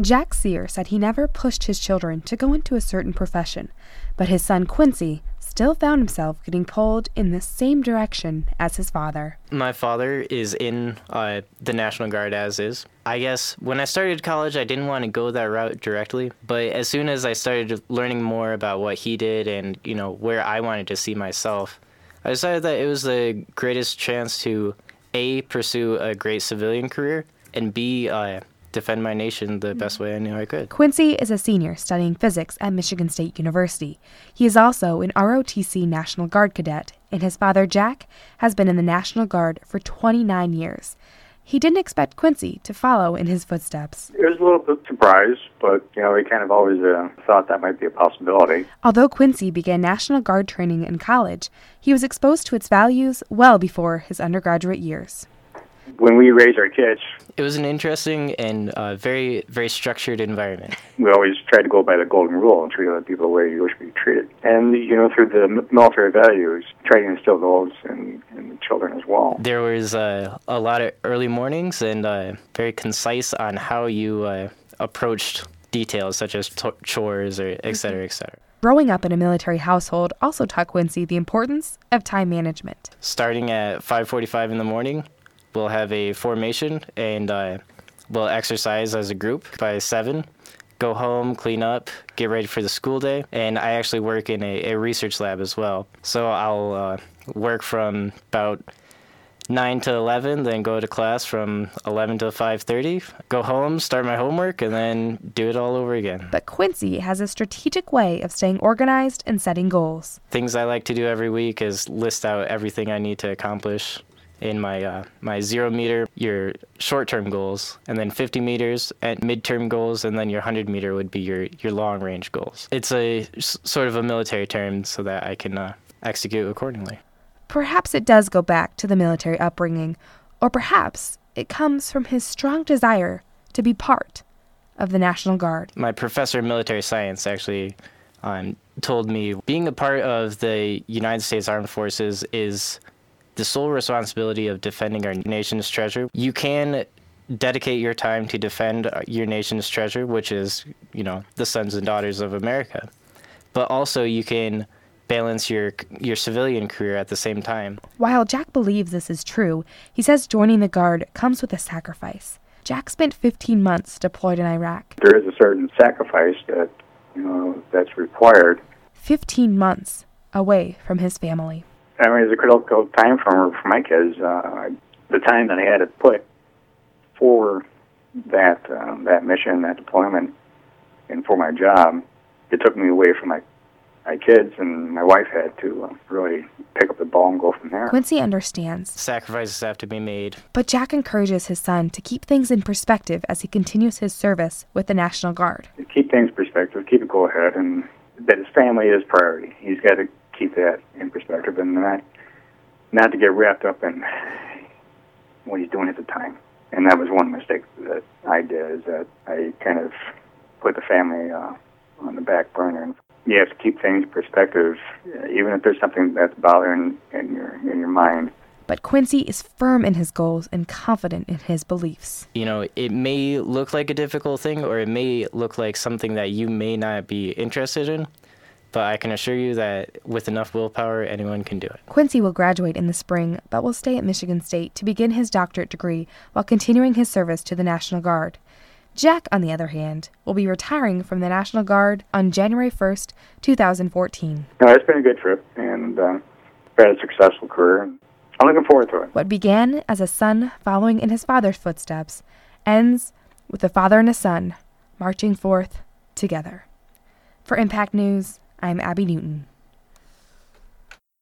Jack Sear said he never pushed his children to go into a certain profession, but his son Quincy still found himself getting pulled in the same direction as his father. My father is in uh, the National Guard as is. I guess when I started college, I didn't want to go that route directly, but as soon as I started learning more about what he did and, you know, where I wanted to see myself, I decided that it was the greatest chance to A, pursue a great civilian career, and B, uh, defend my nation the best way I knew I could. Quincy is a senior studying physics at Michigan State University. He is also an ROTC National Guard cadet, and his father, Jack, has been in the National Guard for 29 years. He didn't expect Quincy to follow in his footsteps. It was a little bit surprised, but you know, we kind of always uh, thought that might be a possibility. Although Quincy began National Guard training in college, he was exposed to its values well before his undergraduate years when we raise our kids, it was an interesting and uh, very, very structured environment. We always try to go by the golden rule and treat other people the way you wish to be treated. And, you know, through the military values, try to instill those in, in the children as well. There was uh, a lot of early mornings and uh, very concise on how you uh, approached details such as t- chores or et cetera, et cetera. Growing up in a military household also taught Quincy the importance of time management. Starting at 5:45 in the morning, we'll have a formation and uh, we'll exercise as a group by seven. Go home, clean up, get ready for the school day. And I actually work in a, a research lab as well. So I'll uh, work from about 9 to 11 then go to class from 11 to 5.30 go home start my homework and then do it all over again but quincy has a strategic way of staying organized and setting goals things i like to do every week is list out everything i need to accomplish in my uh, my zero meter your short term goals, and then 50 meters at midterm goals, and then your 100 meter would be your your long range goals. It's a sort of a military term so that I can uh, execute accordingly. Perhaps it does go back to the military upbringing, or perhaps it comes from his strong desire to be part of the National Guard. My professor of military science actually um, told me being a part of the United States Armed Forces is the sole responsibility of defending our nation's treasure. You can dedicate your time to defend uh, your nation's treasure, which is, you know, the sons and daughters of America. But also you can balance your your civilian career at the same time. While Jack believes this is true, he says joining the guard comes with a sacrifice. Jack spent 15 months deployed in Iraq. There is a certain sacrifice that, you know, that's required. 15 months away from his family. I mean, it's a critical time for for my kids. Uh, the time that I had to put for that um, that mission, that deployment, and for my job, it took me away from my my kids, and my wife had to uh, really pick up the ball and go from there. Quincy understands. Sacrifices have to be made. But Jack encourages his son to keep things in perspective as he continues his service with the National Guard. Keep things in perspective, keep it go ahead, and that his family is priority. He's got to keep that in perspective and not not to get wrapped up in what he's doing at the time. And that was one mistake that I did is that I kind of put the family uh, on the back burner. You have to keep things in perspective, even if there's something that's bothering in your in your mind. But Quincy is firm in his goals and confident in his beliefs. You know, it may look like a difficult thing, or it may look like something that you may not be interested in but I can assure you that with enough willpower, anyone can do it. Quincy will graduate in the spring, but will stay at Michigan State to begin his doctorate degree while continuing his service to the National Guard. Jack, on the other hand, will be retiring from the National Guard on January 1st, 2014. No, it's been a good trip and uh, had a successful career. I'm looking forward to it. What began as a son following in his father's footsteps ends with a father and a son marching forth together. For Impact News, I'm Abby Newton.